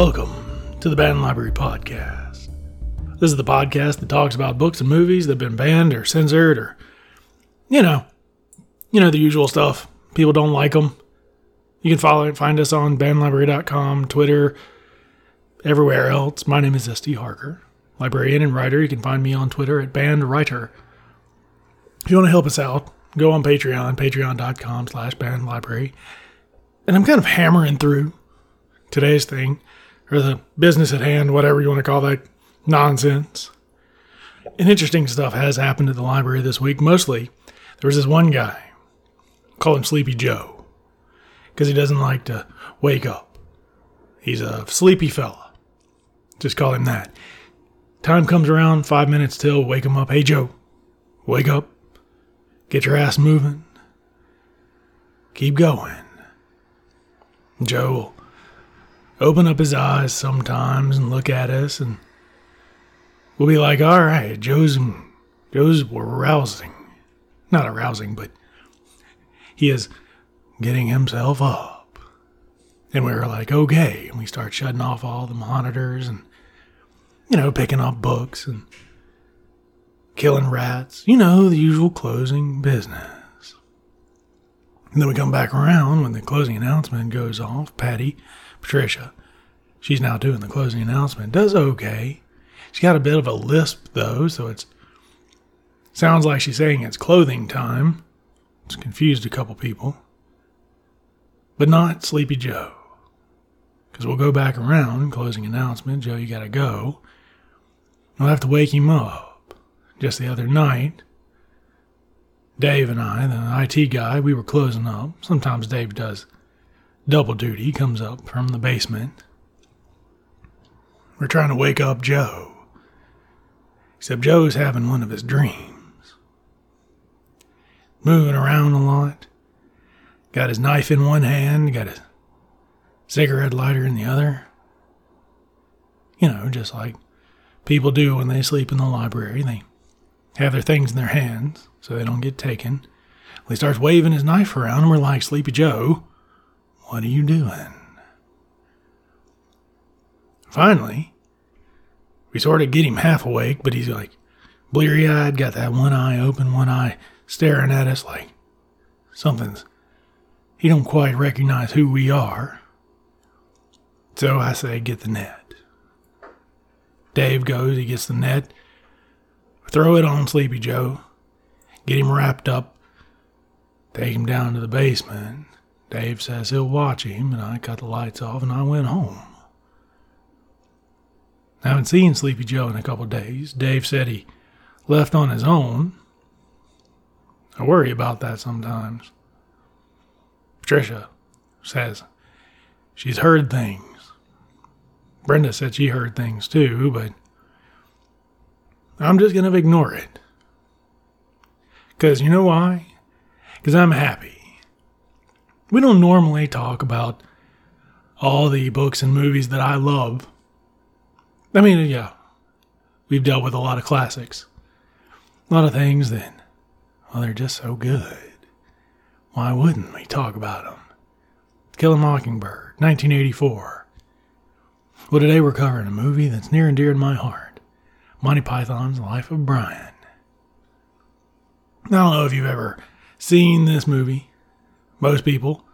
Welcome to the Banned Library Podcast. This is the podcast that talks about books and movies that have been banned or censored or, you know, you know, the usual stuff. People don't like them. You can follow and find us on bannedlibrary.com, Twitter, everywhere else. My name is S.T. Harker, librarian and writer. You can find me on Twitter at bandwriter. If you want to help us out, go on Patreon, patreon.com slash bannedlibrary. And I'm kind of hammering through today's thing or the business at hand, whatever you want to call that nonsense. And interesting stuff has happened at the library this week. Mostly, there was this one guy, call him Sleepy Joe, because he doesn't like to wake up. He's a sleepy fella. Just call him that. Time comes around, five minutes till, wake him up. Hey, Joe, wake up. Get your ass moving. Keep going. Joe will open up his eyes sometimes and look at us and we'll be like, all right, Joe's Joe's arousing. Not arousing, but he is getting himself up. And we were like, okay. And we start shutting off all the monitors and, you know, picking up books and killing rats. You know, the usual closing business. And then we come back around when the closing announcement goes off. Patty Patricia, she's now doing the closing announcement, does okay. She's got a bit of a lisp though, so it's sounds like she's saying it's clothing time. It's confused a couple people. But not Sleepy Joe. Because we'll go back around, closing announcement. Joe, you gotta go. We'll have to wake him up. Just the other night, Dave and I, the IT guy, we were closing up. Sometimes Dave does double duty comes up from the basement. We're trying to wake up Joe. Except Joe's having one of his dreams. Moving around a lot. Got his knife in one hand, got his cigarette lighter in the other. You know, just like people do when they sleep in the library. They have their things in their hands so they don't get taken. He starts waving his knife around, and we're like, Sleepy Joe, what are you doing? Finally, we sort of get him half awake, but he's like bleary eyed, got that one eye open, one eye staring at us like something's. He don't quite recognize who we are. So I say, get the net. Dave goes, he gets the net, throw it on Sleepy Joe, get him wrapped up, take him down to the basement. Dave says he'll watch him, and I cut the lights off and I went home. I haven't seen Sleepy Joe in a couple days. Dave said he left on his own. I worry about that sometimes. Patricia says she's heard things. Brenda said she heard things too, but I'm just going to ignore it. Because you know why? Because I'm happy we don't normally talk about all the books and movies that I love. I mean, yeah, we've dealt with a lot of classics, a lot of things that, well, they're just so good. Why wouldn't we talk about them? Kill a Mockingbird, 1984. Well, today we're covering a movie that's near and dear to my heart Monty Python's Life of Brian. I don't know if you've ever seen this movie. Most people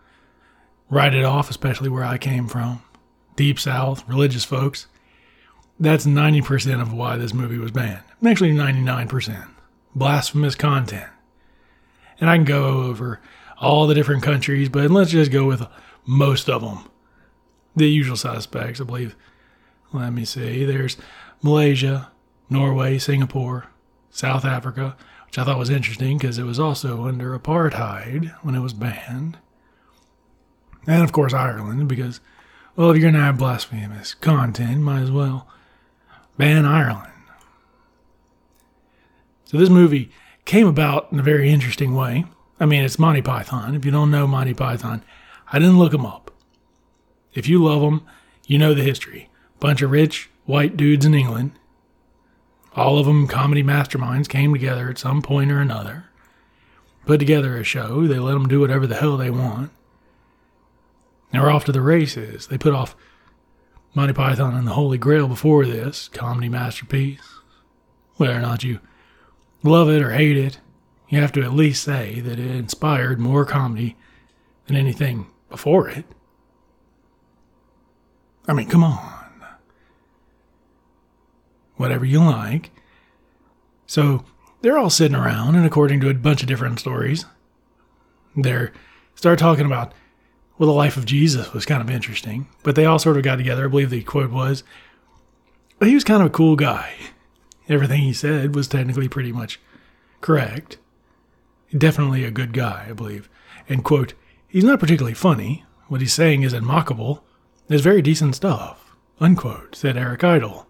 write it off, especially where I came from. Deep South, religious folks. That's 90% of why this movie was banned. Actually, 99%. Blasphemous content. And I can go over all the different countries, but let's just go with most of them. The usual suspects, I believe. Let me see. There's Malaysia, Norway, Singapore, South Africa, which I thought was interesting because it was also under apartheid when it was banned. And of course, Ireland, because, well, if you're going to have blasphemous content, might as well ban Ireland. So this movie came about in a very interesting way. I mean, it's Monty Python. If you don't know Monty Python, I didn't look them up. If you love them, you know the history. Bunch of rich white dudes in England all of them comedy masterminds came together at some point or another, put together a show. They let them do whatever the hell they want. They were off to the races. They put off Monty Python and the Holy Grail before this comedy masterpiece. Whether or not you love it or hate it, you have to at least say that it inspired more comedy than anything before it. I mean, come on. Whatever you like. So they're all sitting around, and according to a bunch of different stories, they start talking about, well, the life of Jesus was kind of interesting, but they all sort of got together. I believe the quote was, but he was kind of a cool guy. Everything he said was technically pretty much correct. Definitely a good guy, I believe. And, quote, he's not particularly funny. What he's saying is unmockable. It's very decent stuff, unquote, said Eric Idle.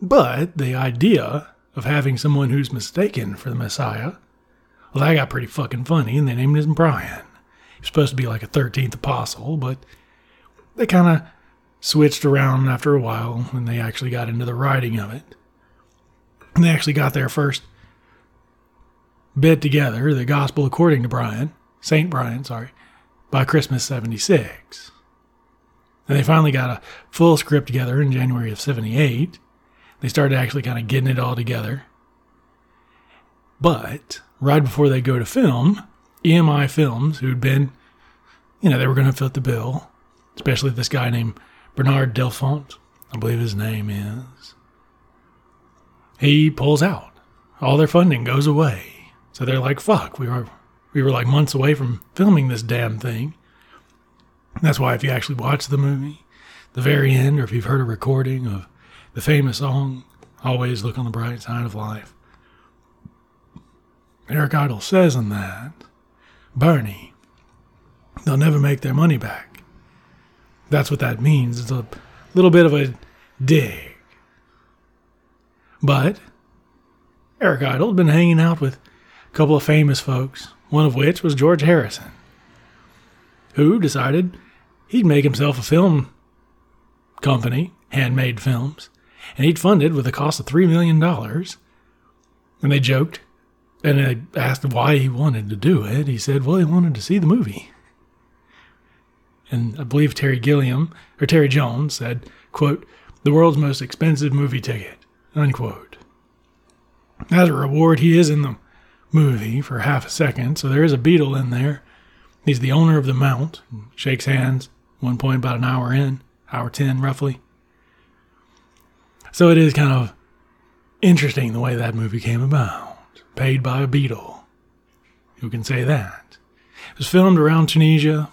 But the idea of having someone who's mistaken for the Messiah, well, that got pretty fucking funny, and they named him Brian. He's supposed to be like a 13th apostle, but they kind of switched around after a while when they actually got into the writing of it. And they actually got their first bit together, the Gospel according to Brian, St. Brian, sorry, by Christmas 76. And they finally got a full script together in January of 78. They started actually kind of getting it all together. But right before they go to film, EMI Films, who'd been, you know, they were going to fit the bill, especially this guy named Bernard Delfont, I believe his name is. He pulls out. All their funding goes away. So they're like, fuck, we were we were like months away from filming this damn thing. That's why if you actually watch the movie, the very end, or if you've heard a recording of the famous song, Always Look on the Bright Side of Life, Eric Idle says in that, Bernie, they'll never make their money back. That's what that means. It's a little bit of a dig. But Eric Idle had been hanging out with a couple of famous folks, one of which was George Harrison, who decided he'd make himself a film company, Handmade Films, and he'd funded with a cost of $3 million. And they joked, and I asked why he wanted to do it. He said, well, he wanted to see the movie. And I believe Terry Gilliam, or Terry Jones said, quote, the world's most expensive movie ticket, unquote. As a reward, he is in the movie for half a second. So there is a Beatle in there. He's the owner of the mount. Shakes hands. One point about an hour in, hour ten roughly. So it is kind of interesting the way that movie came about. Paid by a Beatle. Who can say that? It was filmed around Tunisia,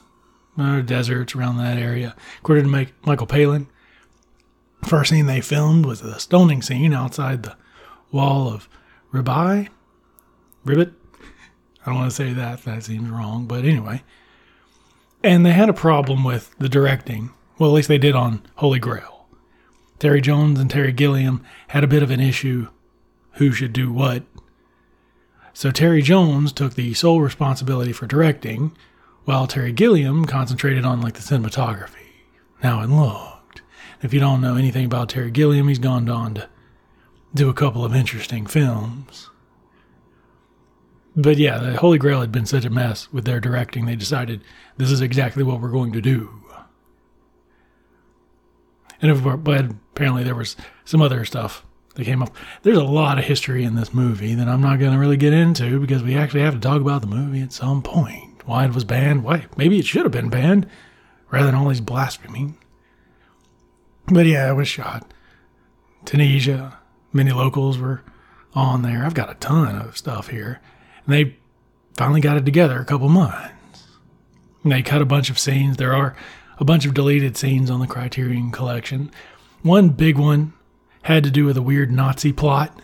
uh, deserts around that area. According to Michael Palin, first scene they filmed was the stoning scene outside the wall of Ribat. ribbit. I don't want to say that, that seems wrong, but anyway. And they had a problem with the directing. Well, at least they did on Holy Grail. Terry Jones and Terry Gilliam had a bit of an issue who should do what. So Terry Jones took the sole responsibility for directing, while Terry Gilliam concentrated on like the cinematography. Now it looked. If you don't know anything about Terry Gilliam, he's gone on to do a couple of interesting films. But yeah, the Holy Grail had been such a mess with their directing, they decided this is exactly what we're going to do. And but apparently there was some other stuff that came up. There's a lot of history in this movie that I'm not going to really get into because we actually have to talk about the movie at some point. Why it was banned? Why maybe it should have been banned rather than all these blaspheming. But yeah, it was shot. Tunisia, many locals were on there. I've got a ton of stuff here. And they finally got it together a couple months. And they cut a bunch of scenes. There are a bunch of deleted scenes on the Criterion collection. One big one had to do with a weird Nazi plot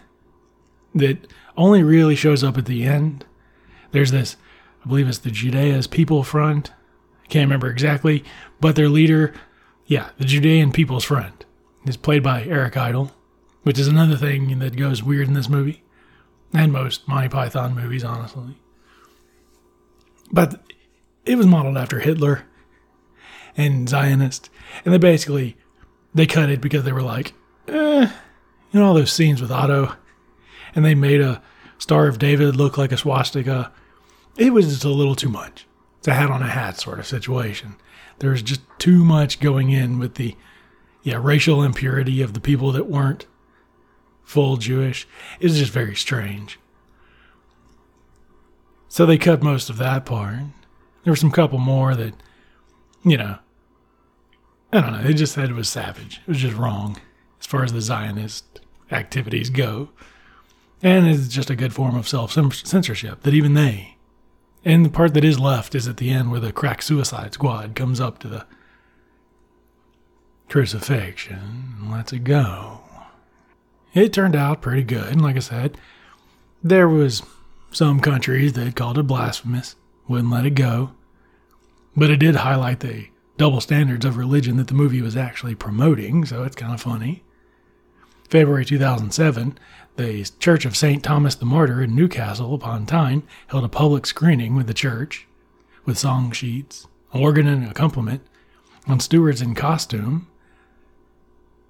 that only really shows up at the end. There's this, I believe it's the Judea's People Front. I can't remember exactly, but their leader, yeah, the Judean People's Front, is played by Eric Idle, which is another thing that goes weird in this movie and most Monty Python movies, honestly. But it was modeled after Hitler and Zionist, and they basically they cut it because they were like, eh, you know, all those scenes with Otto, and they made a Star of David look like a swastika. It was just a little too much. It's a hat on a hat sort of situation. There was just too much going in with the yeah, racial impurity of the people that weren't full Jewish is just very strange. So they cut most of that part. There were some couple more that, you know, I don't know. They just said it was savage. It was just wrong as far as the Zionist activities go. And it's just a good form of self censorship that even they. And the part that is left is at the end where the crack suicide squad comes up to the crucifixion and lets it go. It turned out pretty good. And like I said, there was some countries that called it blasphemous, wouldn't let it go. But it did highlight the double standards of religion that the movie was actually promoting, so it's kind of funny. February 2007, the Church of St. Thomas the Martyr in Newcastle upon Tyne held a public screening with the church, with song sheets, organ and accompaniment, on stewards in costume.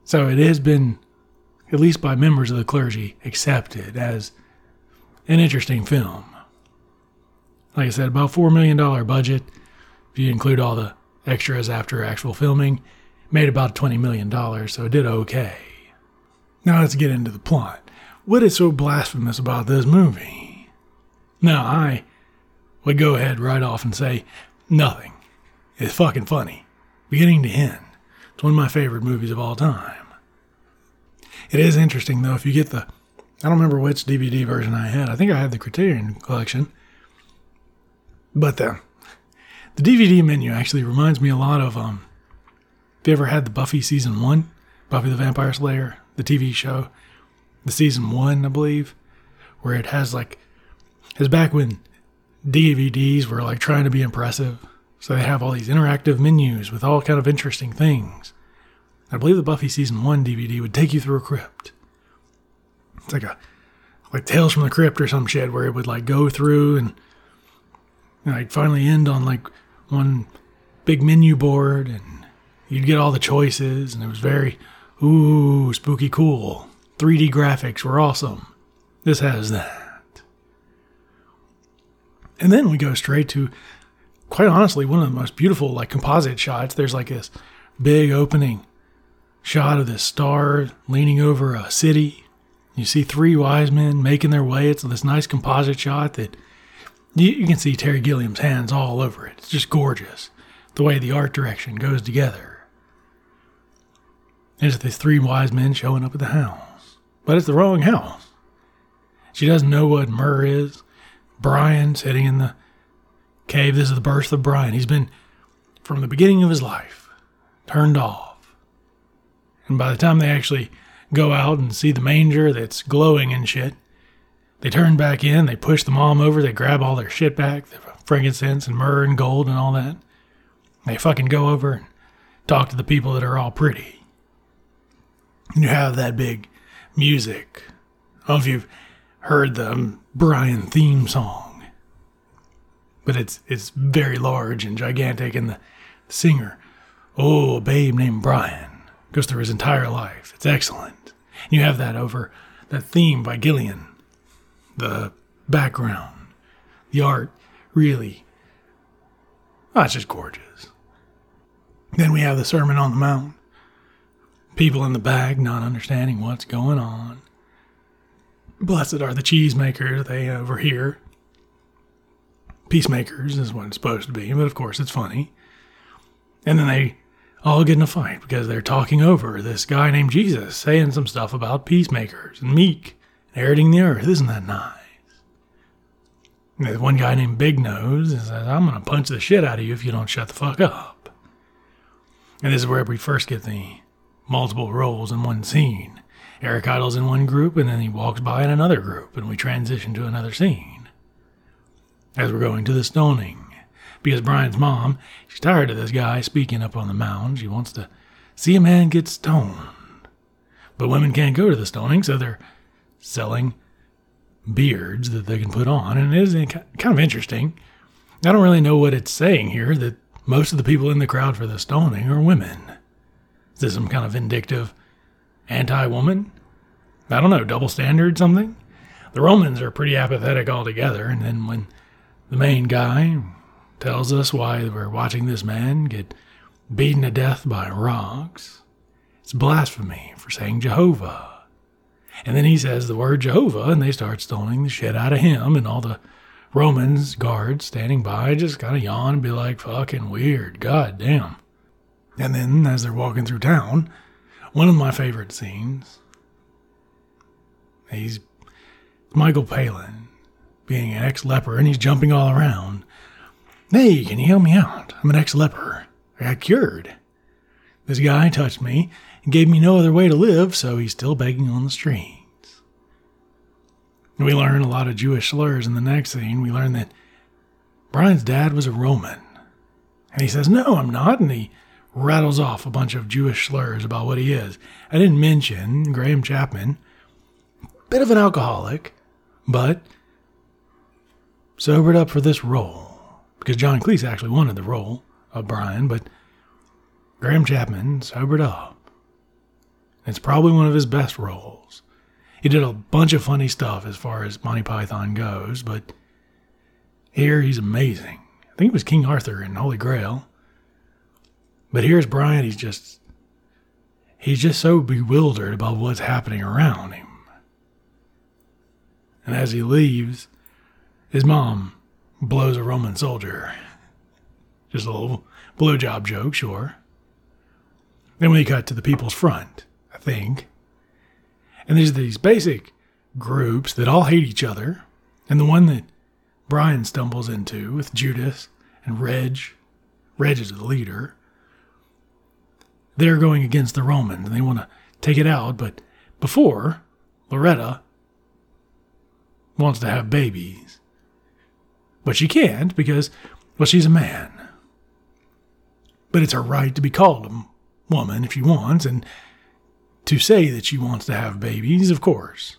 So it has been, at least by members of the clergy, accepted as an interesting film. Like I said, about $4 million budget. If you include all the extras after actual filming, made about $20 million, so it did okay. Now let's get into the plot. What is so blasphemous about this movie? Now, I would go ahead right off and say nothing. It's fucking funny, beginning to end. It's one of my favorite movies of all time. It is interesting, though, if you get the I don't remember which DVD version I had. I think I had the Criterion collection. But the the DVD menu actually reminds me a lot of um have you ever had the Buffy season one? Buffy the Vampire Slayer, the TV show. The season one, I believe, where it has like is back when DVDs were like trying to be impressive. So they have all these interactive menus with all kind of interesting things. I believe the Buffy season one DVD would take you through a crypt it's like a like Tales from the Crypt or some shit where it would like go through and like finally end on like one big menu board and you'd get all the choices and it was very ooh spooky cool. 3D graphics were awesome. This has that. And then we go straight to quite honestly one of the most beautiful like composite shots. There's like this big opening shot of this star leaning over a city you see three wise men making their way. It's this nice composite shot that you, you can see Terry Gilliam's hands all over it. It's just gorgeous the way the art direction goes together. There's these three wise men showing up at the house, but it's the wrong house. She doesn't know what myrrh is. Brian sitting in the cave. This is the birth of Brian. He's been, from the beginning of his life, turned off. And by the time they actually go out and see the manger that's glowing and shit. They turn back in, they push the mom over, they grab all their shit back, the frankincense and myrrh and gold and all that. They fucking go over and talk to the people that are all pretty. And you have that big music. I don't know if you've heard the um, Brian theme song, but it's it's very large and gigantic, and the singer, oh, a babe named Brian, goes through his entire life. It's excellent. You have that over that theme by Gilliam, the background, the art, really. Oh, it's just gorgeous. Then we have the Sermon on the Mount. People in the back not understanding what's going on. Blessed are the cheesemakers, they overhear. Peacemakers is what it's supposed to be, but of course it's funny. And then they all get in a fight because they're talking over this guy named Jesus, saying some stuff about peacemakers and meek inheriting the earth. Isn't that nice? There's one guy named Big Nose and says, I'm going to punch the shit out of you if you don't shut the fuck up. And this is where we first get the multiple roles in one scene. Eric Idle's in one group, and then he walks by in another group, and we transition to another scene. As we're going to the stoning, because Brian's mom, she's tired of this guy speaking up on the mound. She wants to see a man get stoned. But women can't go to the stoning, so they're selling beards that they can put on. And it is kind of interesting. I don't really know what it's saying here that most of the people in the crowd for the stoning are women. Is this some kind of vindictive anti woman? I don't know, double standard something? The Romans are pretty apathetic altogether, and then when the main guy, tells us why we're watching this man get beaten to death by rocks. It's blasphemy for saying Jehovah. And then he says the word Jehovah, and they start stoning the shit out of him, and all the Romans guards standing by just kind of yawn and be like, fucking weird, god damn. And then as they're walking through town, one of my favorite scenes, he's Michael Palin being an ex leper and he's jumping all around. Hey, can you help me out? I'm an ex leper. I got cured. This guy touched me and gave me no other way to live, so he's still begging on the streets. We learn a lot of Jewish slurs in the next scene. We learn that Brian's dad was a Roman. And he says, No, I'm not. And he rattles off a bunch of Jewish slurs about what he is. I didn't mention Graham Chapman, bit of an alcoholic, but sobered up for this role because John Cleese actually wanted the role of Brian, but Graham Chapman sobered up. It's probably one of his best roles. He did a bunch of funny stuff as far as Monty Python goes, but here he's amazing. I think it was King Arthur in Holy Grail. But here's Brian, he's just he's just so bewildered about what's happening around him. And as he leaves, his mom blows a Roman soldier. Just a little blowjob joke, sure. Then we cut to the people's front, I think. And there's these basic groups that all hate each other. And the one that Brian stumbles into with Judas and Reg, Reg is the leader, they're going against the Romans and they want to take it out. But before, Loretta wants to have babies. But she can't because, well, she's a man. But it's her right to be called a woman if she wants, and to say that she wants to have babies, of course.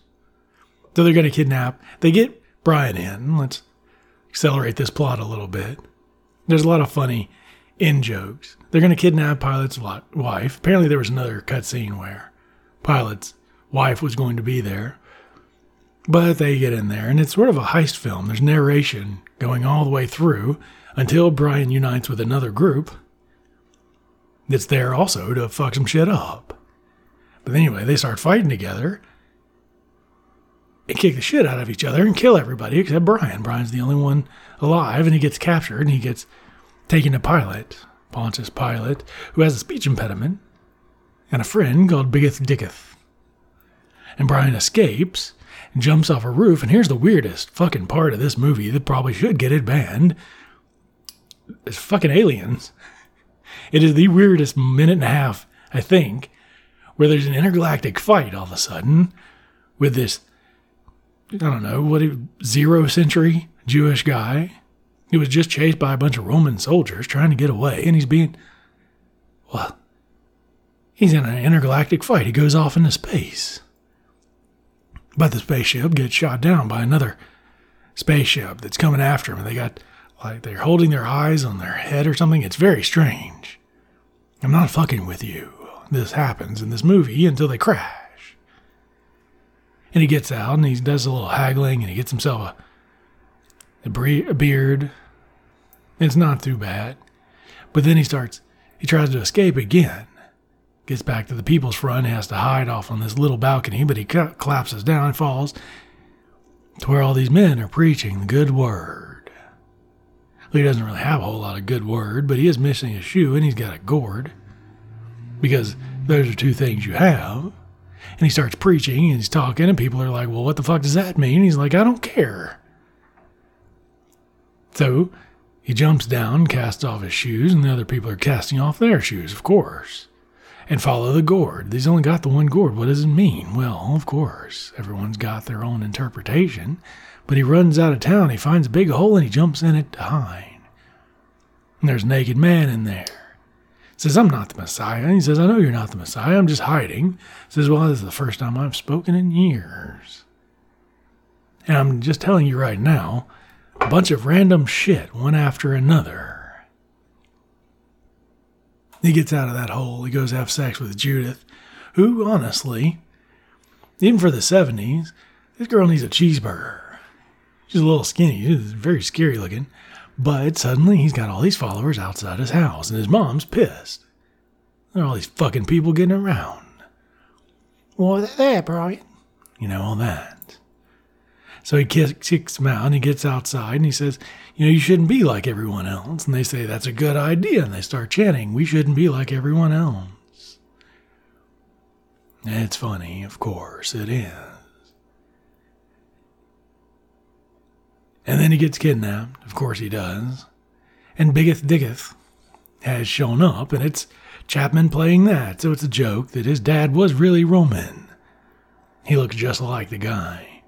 So they're going to kidnap. They get Brian in. Let's accelerate this plot a little bit. There's a lot of funny in jokes. They're going to kidnap Pilate's wife. Apparently, there was another cutscene where Pilate's wife was going to be there. But they get in there, and it's sort of a heist film. There's narration going all the way through until Brian unites with another group that's there also to fuck some shit up. But anyway, they start fighting together and kick the shit out of each other and kill everybody except Brian. Brian's the only one alive, and he gets captured and he gets taken to Pilate, Pontius Pilate, who has a speech impediment, and a friend called Biggeth Dicketh. And Brian escapes and jumps off a roof. And here's the weirdest fucking part of this movie that probably should get it banned. It's fucking aliens. It is the weirdest minute and a half, I think, where there's an intergalactic fight all of a sudden with this, I don't know, what, zero century Jewish guy he was just chased by a bunch of Roman soldiers trying to get away, and he's being. Well, he's in an intergalactic fight. He goes off into space. But the spaceship gets shot down by another spaceship that's coming after him. And they got, like, they're holding their eyes on their head or something. It's very strange. I'm not fucking with you. This happens in this movie until they crash. And he gets out and he does a little haggling and he gets himself a a, bre- a beard. It's not too bad. But then he starts, he tries to escape again. Gets back to the people's front, has to hide off on this little balcony, but he collapses down and falls to where all these men are preaching the good word. Well, he doesn't really have a whole lot of good word, but he is missing a shoe and he's got a gourd. Because those are two things you have. And he starts preaching and he's talking, and people are like, Well, what the fuck does that mean? he's like, I don't care. So he jumps down, casts off his shoes, and the other people are casting off their shoes, of course. And follow the gourd. He's only got the one gourd. What does it mean? Well, of course, everyone's got their own interpretation. But he runs out of town, he finds a big hole, and he jumps in it to hide. And there's a naked man in there. Says, I'm not the Messiah. And he says, I know you're not the Messiah. I'm just hiding. Says, Well, this is the first time I've spoken in years. And I'm just telling you right now, a bunch of random shit, one after another. He gets out of that hole. He goes have sex with Judith, who, honestly, even for the 70s, this girl needs a cheeseburger. She's a little skinny. She's very scary looking. But suddenly he's got all these followers outside his house, and his mom's pissed. There are all these fucking people getting around. They're there, Brian. You know, all that. So he kicks him out and he gets outside and he says, You know, you shouldn't be like everyone else. And they say, That's a good idea. And they start chanting, We shouldn't be like everyone else. It's funny, of course, it is. And then he gets kidnapped. Of course he does. And Biggeth Diggeth has shown up, and it's Chapman playing that. So it's a joke that his dad was really Roman. He looks just like the guy.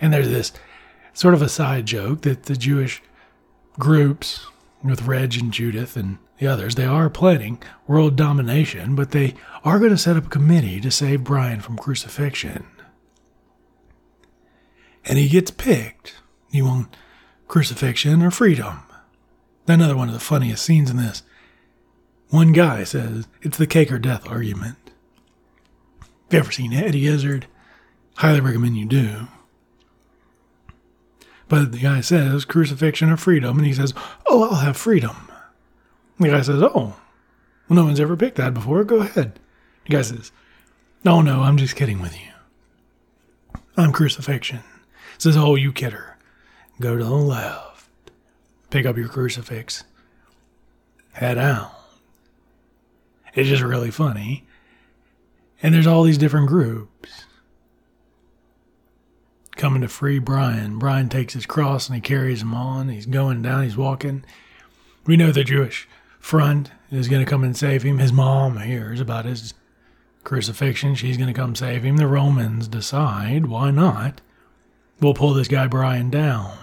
And there's this sort of a side joke that the Jewish groups with Reg and Judith and the others, they are planning world domination, but they are going to set up a committee to save Brian from crucifixion. And he gets picked. You want crucifixion or freedom? Another one of the funniest scenes in this. One guy says it's the cake or death argument. If you ever seen Eddie Izzard, highly recommend you do. But the guy says crucifixion or freedom, and he says, Oh, I'll have freedom. The guy says, Oh, well, no one's ever picked that before. Go ahead. The guy says, No, no, I'm just kidding with you. I'm crucifixion. Says, Oh, you kidder. Go to the left. Pick up your crucifix. Head out. It's just really funny. And there's all these different groups coming to free Brian. Brian takes his cross and he carries him on. He's going down, he's walking. We know the Jewish front is going to come and save him. His mom hears about his crucifixion. She's going to come save him. The Romans decide, why not? We'll pull this guy Brian down.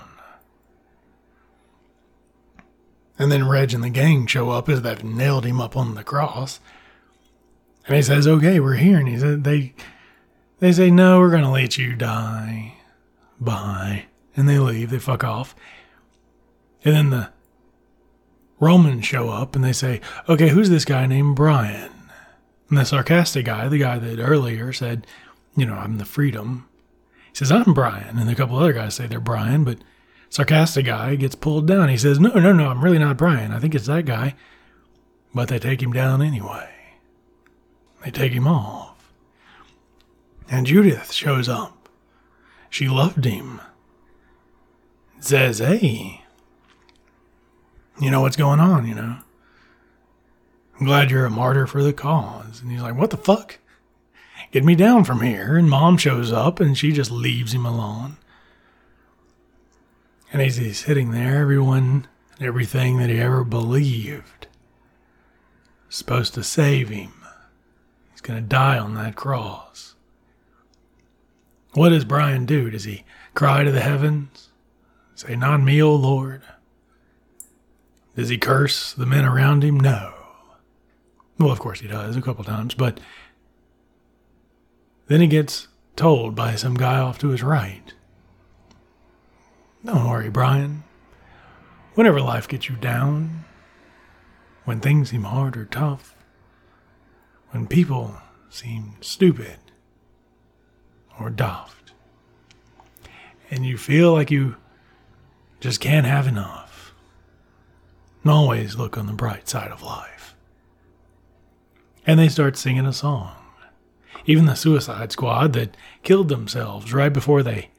And then Reg and the gang show up as they've nailed him up on the cross. And he says, okay, we're here. And he said, they, they say, no, we're going to let you die. Bye. And they leave. They fuck off. And then the Romans show up and they say, okay, who's this guy named Brian? And the sarcastic guy, the guy that earlier said, you know, I'm the freedom. He says, I'm Brian. And a couple other guys say they're Brian, but sarcastic guy gets pulled down. He says, no, no, no, I'm really not Brian. I think it's that guy. But they take him down anyway. They take him off. And Judith shows up. She loved him. Says, hey, you know what's going on, you know? I'm glad you're a martyr for the cause. And he's like, what the fuck? Get me down from here. And mom shows up and she just leaves him alone. And as he's sitting there, everyone and everything that he ever believed supposed to save him He's going to die on that cross. What does Brian do? Does he cry to the heavens? Say, Not me, O Lord? Does he curse the men around him? No. Well, of course he does a couple times, but then he gets told by some guy off to his right Don't worry, Brian. Whenever life gets you down, when things seem hard or tough, when people seem stupid or daft, and you feel like you just can't have enough, always look on the bright side of life. And they start singing a song. Even the suicide squad that killed themselves right before they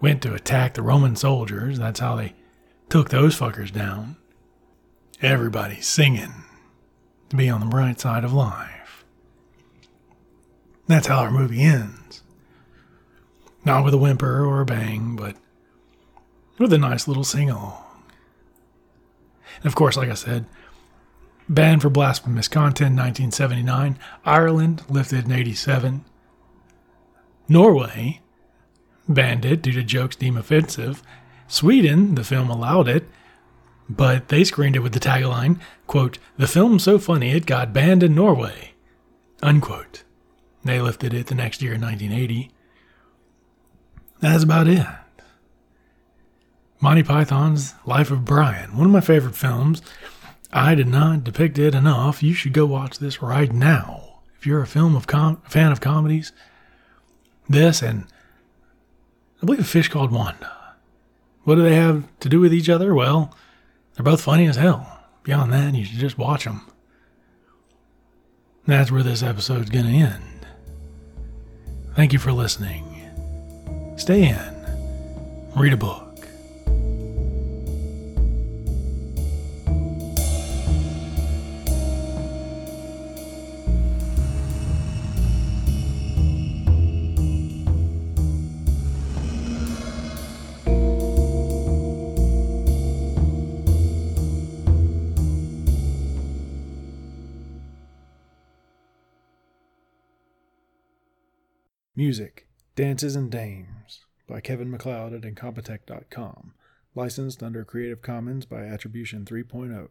went to attack the Roman soldiers, that's how they took those fuckers down. Everybody's singing to be on the bright side of life. That's how our movie ends. Not with a whimper or a bang, but with a nice little sing along. And of course, like I said, banned for blasphemous content 1979, Ireland lifted in 87, Norway banned it due to jokes deemed offensive, Sweden, the film allowed it, but they screened it with the tagline, quote, the film's so funny it got banned in Norway, unquote. They lifted it the next year in 1980. That's about it. Monty Python's Life of Brian, one of my favorite films. I did not depict it enough. You should go watch this right now. If you're a film of com- fan of comedies, this and I believe a fish called Wanda. What do they have to do with each other? Well, they're both funny as hell. Beyond that, you should just watch them. that's where this episode's going to end. Thank you for listening. Stay in, read a book. Music, Dances and Dames by Kevin MacLeod at Incompetech.com. Licensed under Creative Commons by Attribution 3.0.